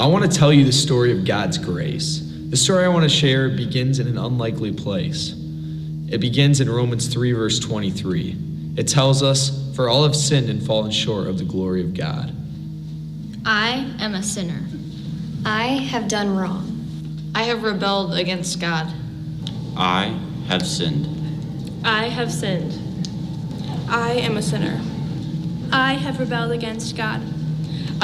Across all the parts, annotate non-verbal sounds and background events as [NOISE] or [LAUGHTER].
I want to tell you the story of God's grace. The story I want to share begins in an unlikely place. It begins in Romans 3, verse 23. It tells us, For all have sinned and fallen short of the glory of God. I am a sinner. I have done wrong. I have rebelled against God. I have sinned. I have sinned. I am a sinner. I have rebelled against God.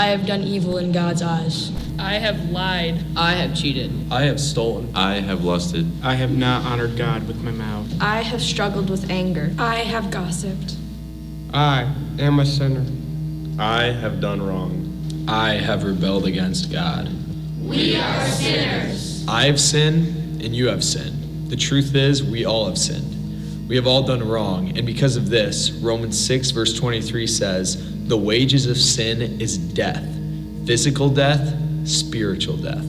I have done evil in God's eyes. I have lied. I have cheated. I have stolen. I have lusted. I have not honored God with my mouth. I have struggled with anger. I have gossiped. I am a sinner. I have done wrong. I have rebelled against God. We are sinners. I have sinned, and you have sinned. The truth is, we all have sinned. We have all done wrong, and because of this, Romans 6, verse 23 says, The wages of sin is death physical death, spiritual death.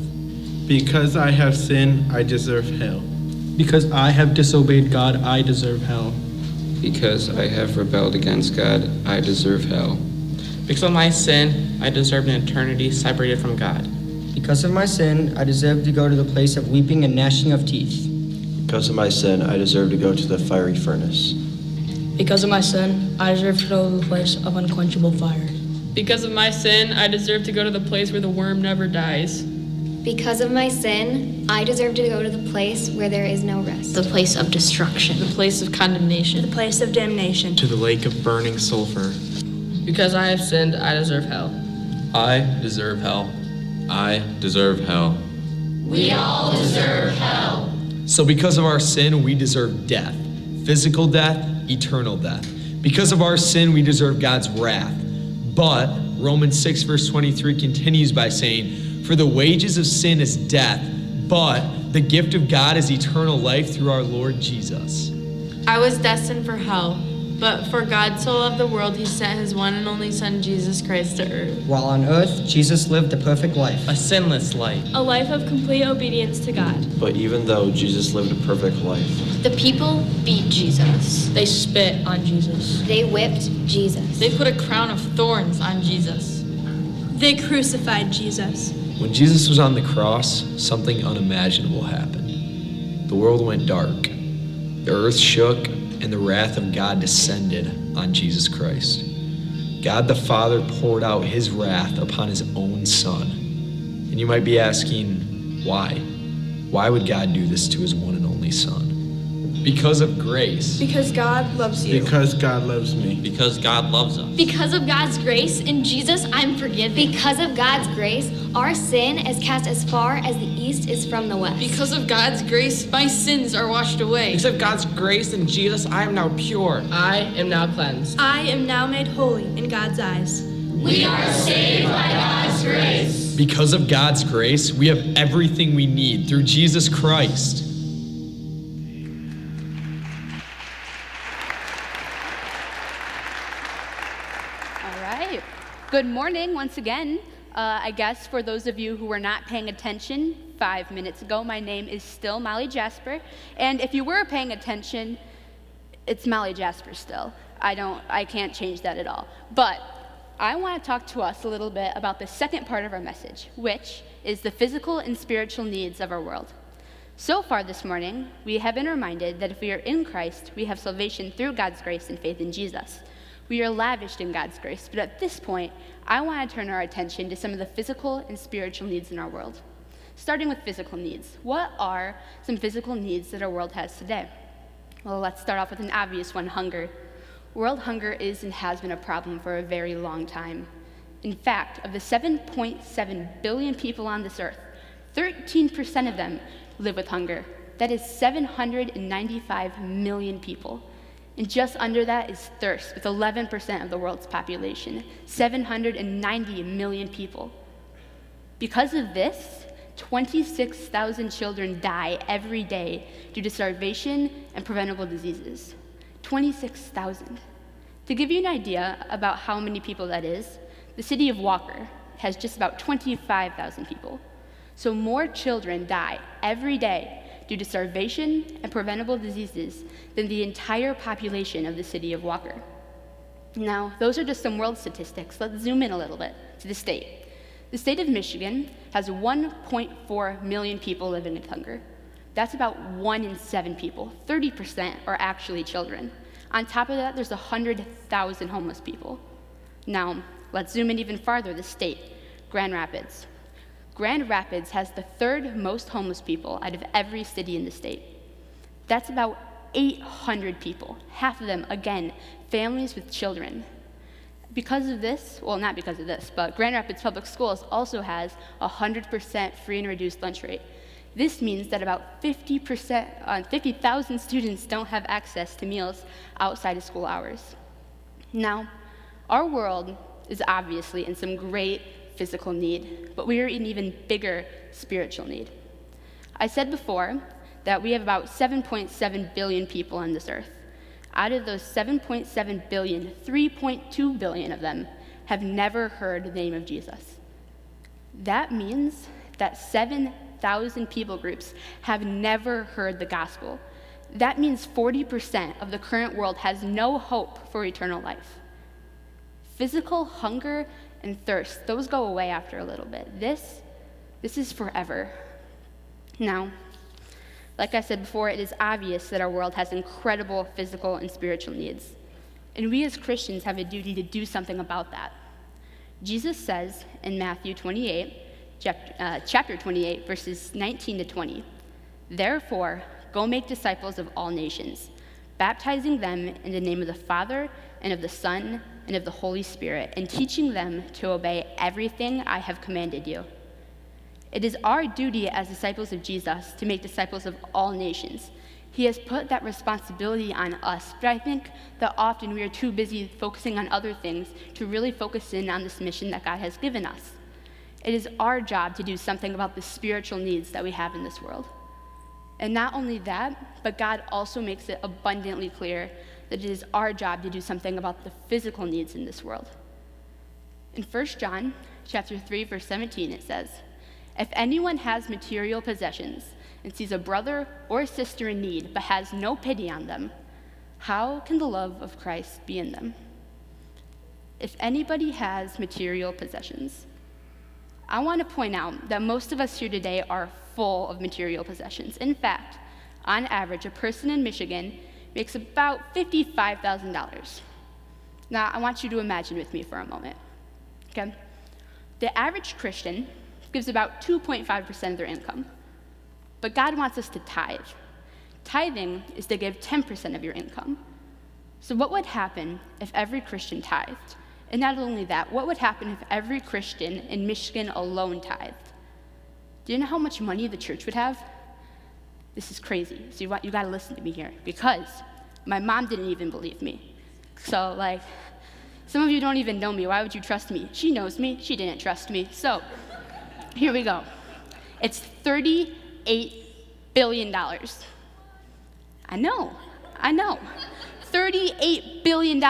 Because I have sinned, I deserve hell. Because I have disobeyed God, I deserve hell. Because I have rebelled against God, I deserve hell. Because of my sin, I deserve an eternity separated from God. Because of my sin, I deserve to go to the place of weeping and gnashing of teeth. Because of my sin, I deserve to go to the fiery furnace. Because of my sin, I deserve to go to the place of unquenchable fire. Because of my sin, I deserve to go to the place where the worm never dies. Because of my sin, I deserve to go to the place where there is no rest. The place of destruction. The place of condemnation. The place of damnation. To the lake of burning sulfur. Because I have sinned, I deserve hell. I deserve hell. I deserve hell. We all deserve hell. So, because of our sin, we deserve death physical death, eternal death. Because of our sin, we deserve God's wrath. But Romans 6, verse 23 continues by saying, For the wages of sin is death, but the gift of God is eternal life through our Lord Jesus. I was destined for hell, but for God so loved the world, he sent his one and only Son, Jesus Christ, to earth. While on earth, Jesus lived a perfect life, a sinless life, a life of complete obedience to God. But even though Jesus lived a perfect life, the people beat Jesus. They spit on Jesus. They whipped Jesus. They put a crown of thorns on Jesus. They crucified Jesus. When Jesus was on the cross, something unimaginable happened. The world went dark, the earth shook, and the wrath of God descended on Jesus Christ. God the Father poured out his wrath upon his own Son. And you might be asking, why? Why would God do this to his one and only Son? Because of grace. Because God loves you. Because God loves me. Because God loves us. Because of God's grace in Jesus, I'm forgiven. Because of God's grace, our sin is cast as far as the east is from the west. Because of God's grace, my sins are washed away. Because of God's grace in Jesus, I am now pure. I am now cleansed. I am now made holy in God's eyes. We are saved by God's grace. Because of God's grace, we have everything we need through Jesus Christ. Good morning once again. Uh, I guess for those of you who were not paying attention five minutes ago, my name is still Molly Jasper. And if you were paying attention, it's Molly Jasper still. I don't, I can't change that at all. But I want to talk to us a little bit about the second part of our message, which is the physical and spiritual needs of our world. So far this morning, we have been reminded that if we are in Christ, we have salvation through God's grace and faith in Jesus. We are lavished in God's grace, but at this point, I want to turn our attention to some of the physical and spiritual needs in our world. Starting with physical needs. What are some physical needs that our world has today? Well, let's start off with an obvious one hunger. World hunger is and has been a problem for a very long time. In fact, of the 7.7 billion people on this earth, 13% of them live with hunger. That is 795 million people. And just under that is thirst, with 11% of the world's population, 790 million people. Because of this, 26,000 children die every day due to starvation and preventable diseases. 26,000. To give you an idea about how many people that is, the city of Walker has just about 25,000 people. So more children die every day due to starvation and preventable diseases than the entire population of the city of Walker. Now, those are just some world statistics. Let's zoom in a little bit to the state. The state of Michigan has 1.4 million people living with hunger. That's about one in seven people. 30% are actually children. On top of that, there's 100,000 homeless people. Now, let's zoom in even farther the state, Grand Rapids. Grand Rapids has the third most homeless people out of every city in the state. That's about 800 people, half of them, again, families with children. Because of this, well, not because of this, but Grand Rapids Public Schools also has a 100% free and reduced lunch rate. This means that about 50%, uh, 50,000 students don't have access to meals outside of school hours. Now, our world is obviously in some great physical need, but we are in even bigger spiritual need. I said before that we have about 7.7 billion people on this earth. Out of those 7.7 billion, 3.2 billion of them have never heard the name of Jesus. That means that 7,000 people groups have never heard the gospel. That means 40% of the current world has no hope for eternal life. Physical hunger and thirst, those go away after a little bit. This, this is forever. Now, like I said before, it is obvious that our world has incredible physical and spiritual needs. And we as Christians have a duty to do something about that. Jesus says in Matthew 28, chapter, uh, 28, verses 19 to 20, Therefore, go make disciples of all nations, baptizing them in the name of the Father, and of the Son, and of the Holy Spirit, and teaching them to obey everything I have commanded you. It is our duty as disciples of Jesus to make disciples of all nations. He has put that responsibility on us, but I think that often we are too busy focusing on other things to really focus in on this mission that God has given us. It is our job to do something about the spiritual needs that we have in this world. And not only that, but God also makes it abundantly clear that it is our job to do something about the physical needs in this world. In 1 John chapter 3 verse 17 it says, if anyone has material possessions and sees a brother or a sister in need but has no pity on them, how can the love of Christ be in them? If anybody has material possessions, I want to point out that most of us here today are full of material possessions. In fact, on average, a person in Michigan makes about $55,000. Now, I want you to imagine with me for a moment. Okay? The average Christian gives about 2.5% of their income. But God wants us to tithe. Tithing is to give 10% of your income. So, what would happen if every Christian tithed? And not only that, what would happen if every Christian in Michigan alone tithed? Do you know how much money the church would have? This is crazy. So, you, you got to listen to me here because my mom didn't even believe me. So, like, some of you don't even know me. Why would you trust me? She knows me. She didn't trust me. So, here we go. It's $38 billion. I know, I know. $38 billion.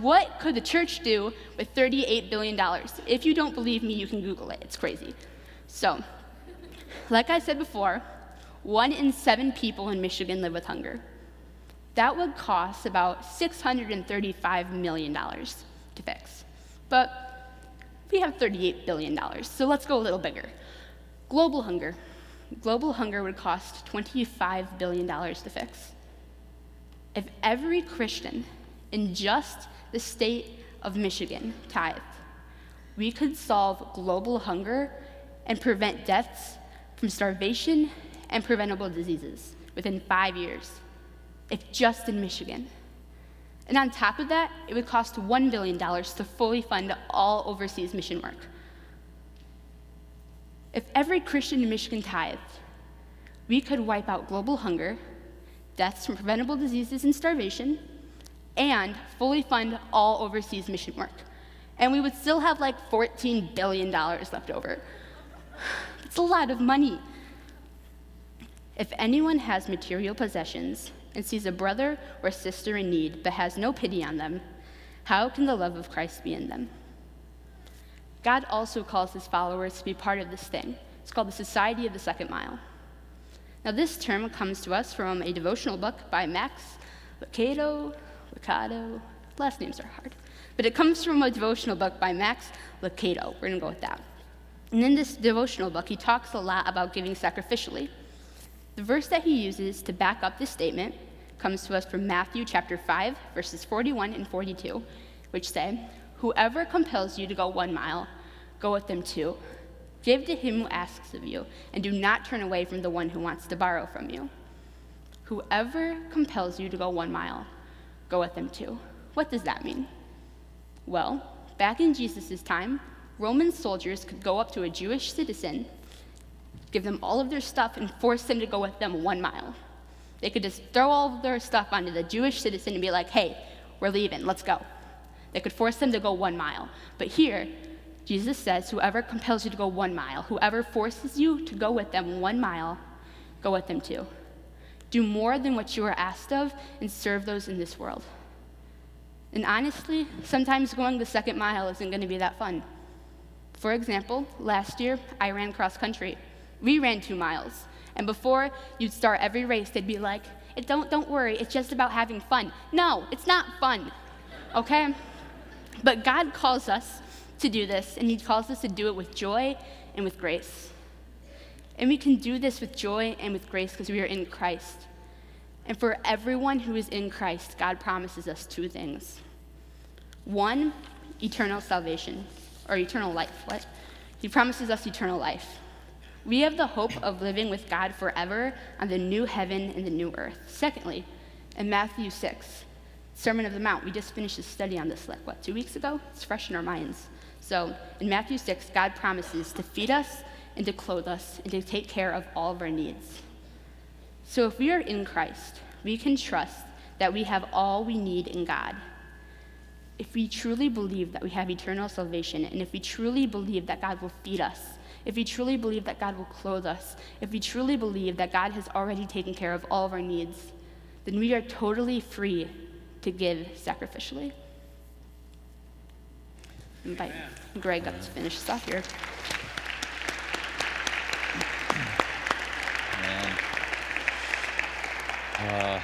What could the church do with $38 billion? If you don't believe me, you can Google it. It's crazy. So, like I said before, one in seven people in Michigan live with hunger. That would cost about $635 million to fix. But we have $38 billion, so let's go a little bigger. Global hunger. Global hunger would cost $25 billion to fix. If every Christian in just the state of Michigan tithed, we could solve global hunger and prevent deaths from starvation and preventable diseases within five years, if just in Michigan. And on top of that, it would cost $1 billion to fully fund all overseas mission work. If every Christian in Michigan tithed, we could wipe out global hunger, deaths from preventable diseases and starvation, and fully fund all overseas mission work. And we would still have like $14 billion left over. [SIGHS] It's a lot of money. If anyone has material possessions and sees a brother or sister in need but has no pity on them, how can the love of Christ be in them? God also calls his followers to be part of this thing. It's called the Society of the Second Mile. Now, this term comes to us from a devotional book by Max Lucado. Lucado. Last names are hard. But it comes from a devotional book by Max Lucado. We're going to go with that. And in this devotional book, he talks a lot about giving sacrificially. The verse that he uses to back up this statement comes to us from Matthew chapter 5, verses 41 and 42, which say, Whoever compels you to go one mile, go with them two. Give to him who asks of you, and do not turn away from the one who wants to borrow from you. Whoever compels you to go one mile, go with them two. What does that mean? Well, back in Jesus' time, Roman soldiers could go up to a Jewish citizen, give them all of their stuff, and force them to go with them one mile. They could just throw all their stuff onto the Jewish citizen and be like, hey, we're leaving, let's go. They could force them to go one mile. But here, Jesus says, whoever compels you to go one mile, whoever forces you to go with them one mile, go with them too. Do more than what you are asked of and serve those in this world. And honestly, sometimes going the second mile isn't going to be that fun. For example, last year I ran cross country. We ran two miles. And before you'd start every race, they'd be like, don't, don't worry, it's just about having fun. No, it's not fun, okay? But God calls us to do this, and He calls us to do it with joy and with grace. And we can do this with joy and with grace because we are in Christ. And for everyone who is in Christ, God promises us two things one, eternal salvation, or eternal life. What? He promises us eternal life. We have the hope of living with God forever on the new heaven and the new earth. Secondly, in Matthew 6, Sermon of the Mount, we just finished a study on this, like, what, two weeks ago? It's fresh in our minds. So in Matthew 6, God promises to feed us and to clothe us and to take care of all of our needs. So if we are in Christ, we can trust that we have all we need in God. If we truly believe that we have eternal salvation, and if we truly believe that God will feed us, if we truly believe that God will clothe us, if we truly believe that God has already taken care of all of our needs, then we are totally free to give sacrificially. Invite Greg up to finish this off here. Uh,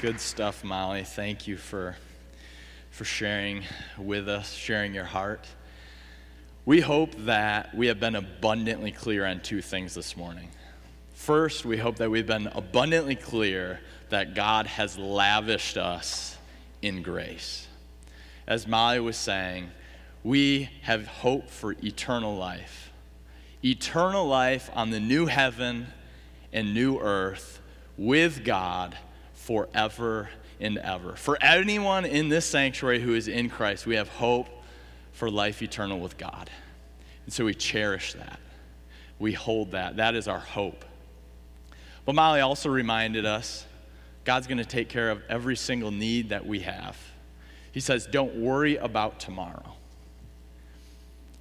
good stuff, Molly. Thank you for, for sharing with us, sharing your heart. We hope that we have been abundantly clear on two things this morning. First, we hope that we've been abundantly clear that God has lavished us in grace. As Molly was saying, we have hope for eternal life. Eternal life on the new heaven and new earth with God forever and ever. For anyone in this sanctuary who is in Christ, we have hope for life eternal with God. And so we cherish that. We hold that. That is our hope. But Molly also reminded us God's going to take care of every single need that we have. He says, Don't worry about tomorrow.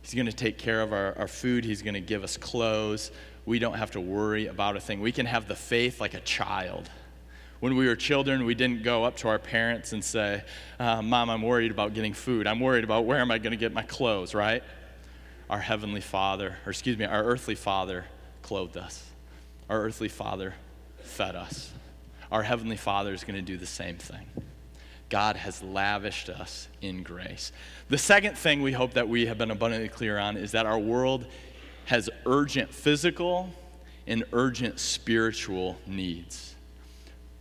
He's going to take care of our, our food, He's going to give us clothes. We don't have to worry about a thing. We can have the faith like a child. When we were children, we didn't go up to our parents and say, uh, Mom, I'm worried about getting food. I'm worried about where am I going to get my clothes, right? Our Heavenly Father, or excuse me, our earthly Father clothed us. Our earthly Father fed us. Our Heavenly Father is going to do the same thing. God has lavished us in grace. The second thing we hope that we have been abundantly clear on is that our world has urgent physical and urgent spiritual needs.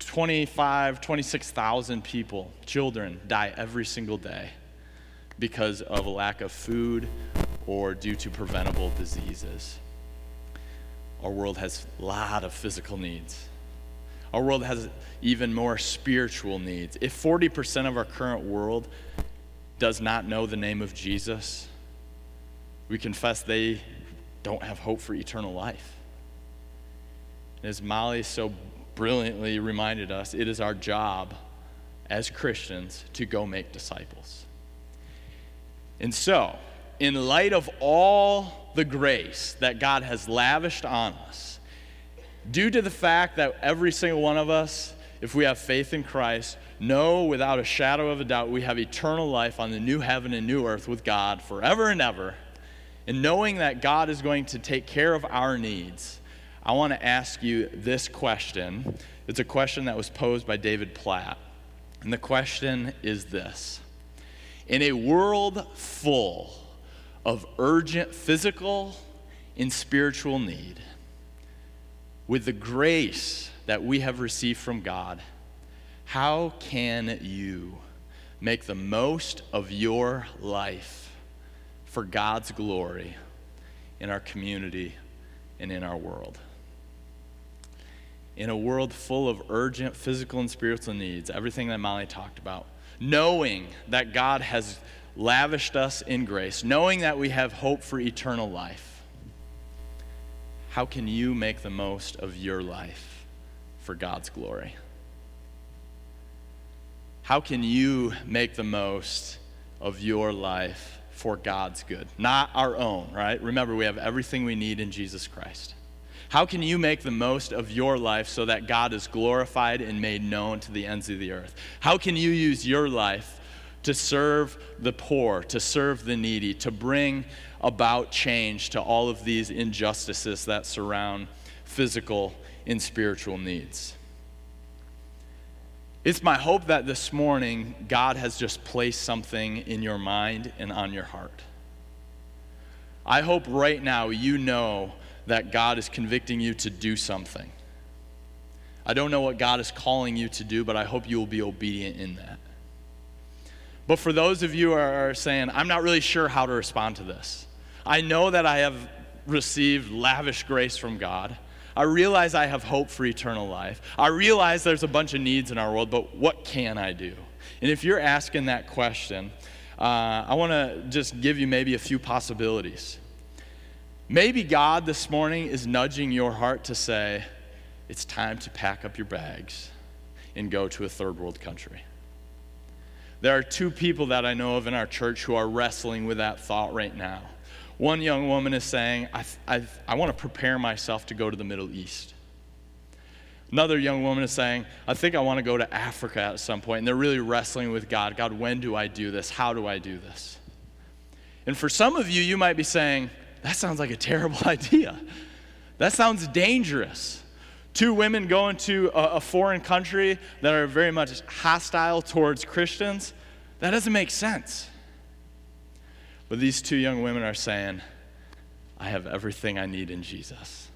25, 26,000 people, children, die every single day because of a lack of food or due to preventable diseases. Our world has a lot of physical needs. Our world has even more spiritual needs. If 40% of our current world does not know the name of Jesus, we confess they don't have hope for eternal life. As Molly so brilliantly reminded us, it is our job as Christians to go make disciples. And so, in light of all the grace that God has lavished on us, due to the fact that every single one of us, if we have faith in Christ, know without a shadow of a doubt we have eternal life on the new heaven and new earth with God forever and ever, and knowing that God is going to take care of our needs, I want to ask you this question. It's a question that was posed by David Platt. And the question is this In a world full of urgent physical and spiritual need, with the grace that we have received from God, how can you make the most of your life for God's glory in our community and in our world? In a world full of urgent physical and spiritual needs, everything that Molly talked about, knowing that God has lavished us in grace, knowing that we have hope for eternal life, how can you make the most of your life for God's glory? How can you make the most of your life for God's good? Not our own, right? Remember, we have everything we need in Jesus Christ. How can you make the most of your life so that God is glorified and made known to the ends of the earth? How can you use your life to serve the poor, to serve the needy, to bring about change to all of these injustices that surround physical and spiritual needs? It's my hope that this morning God has just placed something in your mind and on your heart. I hope right now you know that God is convicting you to do something. I don't know what God is calling you to do, but I hope you will be obedient in that. But for those of you who are saying, I'm not really sure how to respond to this, I know that I have received lavish grace from God. I realize I have hope for eternal life. I realize there's a bunch of needs in our world, but what can I do? And if you're asking that question, uh, I want to just give you maybe a few possibilities. Maybe God this morning is nudging your heart to say, it's time to pack up your bags and go to a third world country. There are two people that I know of in our church who are wrestling with that thought right now. One young woman is saying, I, I, I want to prepare myself to go to the Middle East. Another young woman is saying, I think I want to go to Africa at some point. And they're really wrestling with God God, when do I do this? How do I do this? And for some of you, you might be saying, that sounds like a terrible [LAUGHS] idea. That sounds dangerous. Two women going to a, a, foreign country that are very much hostile towards Christians, that doesn't make sense. But these two young women are saying, I have everything I need in Jesus.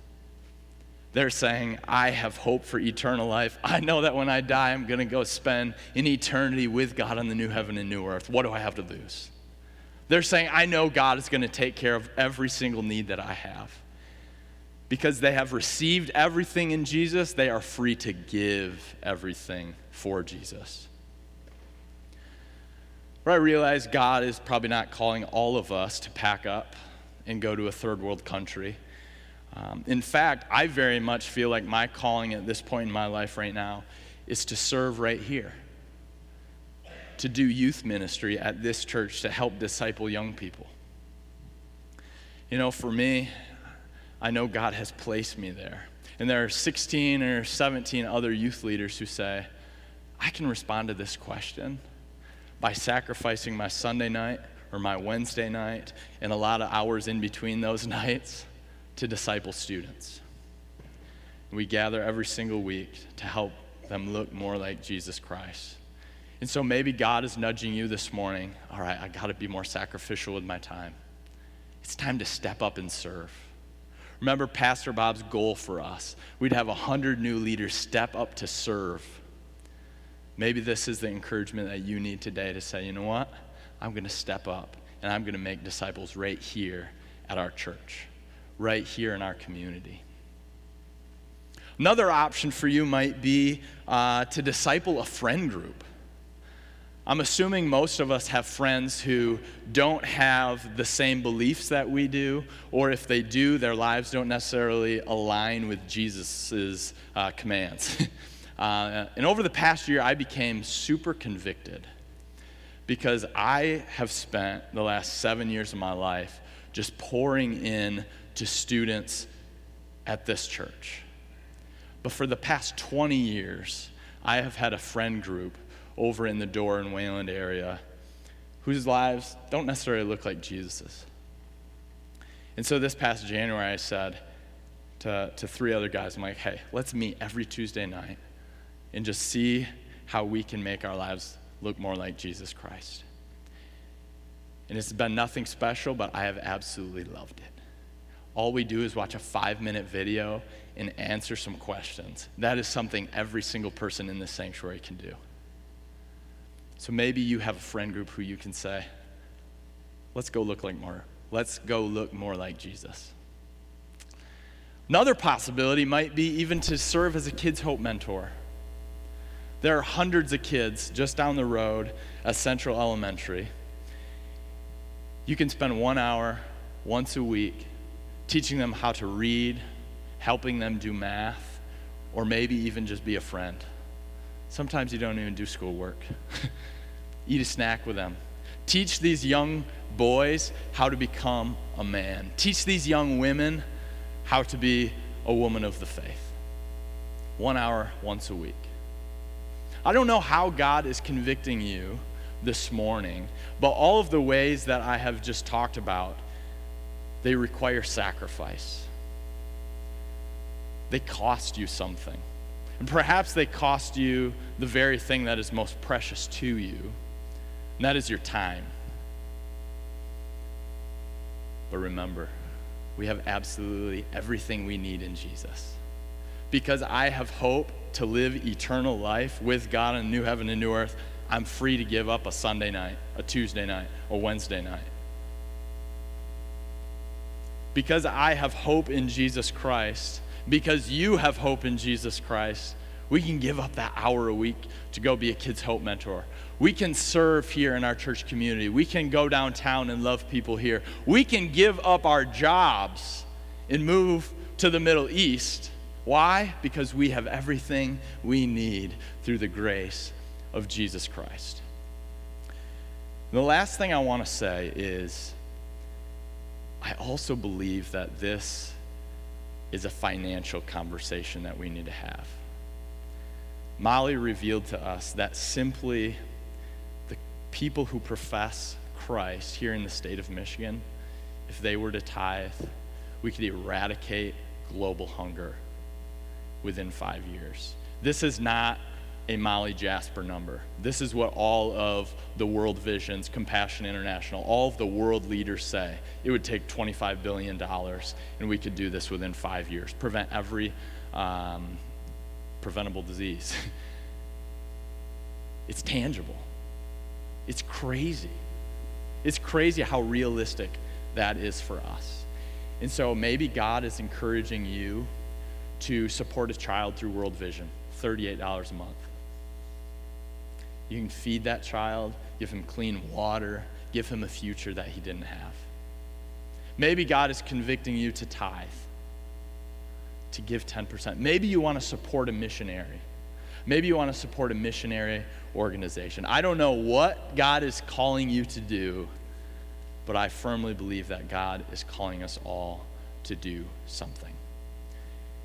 They're saying, I have hope for eternal life. I know that when I die, I'm going to go spend an eternity with God on the new heaven and new earth. What do I have to lose? They're saying, I know God is going to take care of every single need that I have. Because they have received everything in Jesus, they are free to give everything for Jesus. But I realize God is probably not calling all of us to pack up and go to a third world country. Um, in fact, I very much feel like my calling at this point in my life right now is to serve right here, to do youth ministry at this church to help disciple young people. You know, for me, I know God has placed me there. And there are 16 or 17 other youth leaders who say, I can respond to this question by sacrificing my Sunday night or my Wednesday night and a lot of hours in between those [LAUGHS] nights to disciple students. We gather every single week to help them look more like Jesus Christ. And so maybe God is nudging you this morning. All right, I got to be more sacrificial with my time. It's time to step up and serve. Remember Pastor Bob's goal for us. We'd have 100 new leaders step up to serve. Maybe this is the encouragement that you need today to say, you know what? I'm going to step up and I'm going to make disciples right here at our church, right here in our community. Another option for you might be uh, to disciple a friend group. I'm assuming most of us have friends who don't have the same beliefs that we do, or if they do, their lives don't necessarily align with Jesus' uh, commands. [LAUGHS] uh, and over the past year, I became super convicted because I have spent the last seven years of my life just pouring in to students at this church. But for the past 20 years, I have had a friend group over in the Dorr in Wayland area whose lives don't necessarily look like Jesus's. And so this past January, I said to, to three other guys, I'm like, hey, let's meet every Tuesday night and just see how we can make our lives look more like Jesus Christ. And it's been nothing special, but I have absolutely loved it. All we do is watch a five minute video and answer some questions. That is something every single person in this sanctuary can do. So maybe you have a friend group who you can say, let's go look like more. Let's go look more like Jesus. Another possibility might be even to serve as a Kids Hope mentor. There are hundreds of kids just down the road at Central Elementary. You can spend one hour once a week teaching them how to read, helping them do math, or maybe even just be a friend. Sometimes you don't even do schoolwork. [LAUGHS] Eat a snack with them. Teach these young boys how to become a man. Teach these young women how to be a woman of the faith. One hour once a week. I don't know how God is convicting you this morning, but all of the ways that I have just talked about, they require sacrifice. They cost you something. And perhaps they cost you the very thing that is most precious to you, and that is your time. But remember, we have absolutely everything we need in Jesus. Because I have hope to live eternal life with God in a new heaven and new earth, I'm free to give up a Sunday night, a Tuesday night, a Wednesday night. Because I have hope in Jesus Christ, because you have hope in Jesus Christ, we can give up that hour a week to go be a Kids Hope mentor. We can serve here in our church community. We can go downtown and love people here. We can give up our jobs and move to the Middle East. Why? Because we have everything we need through the grace of Jesus Christ. And the last thing I want to say is I also believe that this is a financial conversation that we need to have. Molly revealed to us that simply people who profess Christ here in the state of Michigan, if they were to tithe, we could eradicate global hunger within five years. This is not a Molly Jasper number. This is what all of the World Visions, Compassion International, all of the world leaders say. It would take $25 billion, and we could do this within five years, prevent every um, preventable disease. [LAUGHS] it's tangible. It's crazy. It's crazy how realistic that is for us. And so maybe God is encouraging you to support a child through World Vision, $38 a month. You can feed that child, give him clean water, give him a future that he didn't have. Maybe God is convicting you to tithe, to give 10%. Maybe you want to support a missionary. Maybe you want to support a missionary organization. I don't know what God is calling you to do, but I firmly believe that God is calling us all to do something.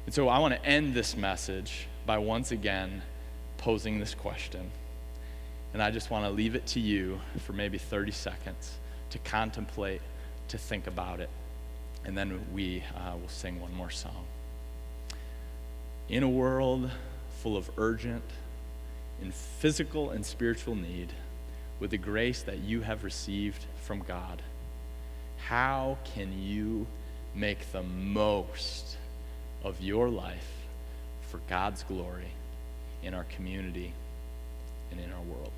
And so I want to end this message by once again posing this question. And I just want to leave it to you for maybe 30 seconds to contemplate, to think about it. And then we uh, will sing one more song. In a world full of urgent and physical and spiritual need, with the grace that you have received from God, how can you make the most of your life for God's glory in our community and in our world?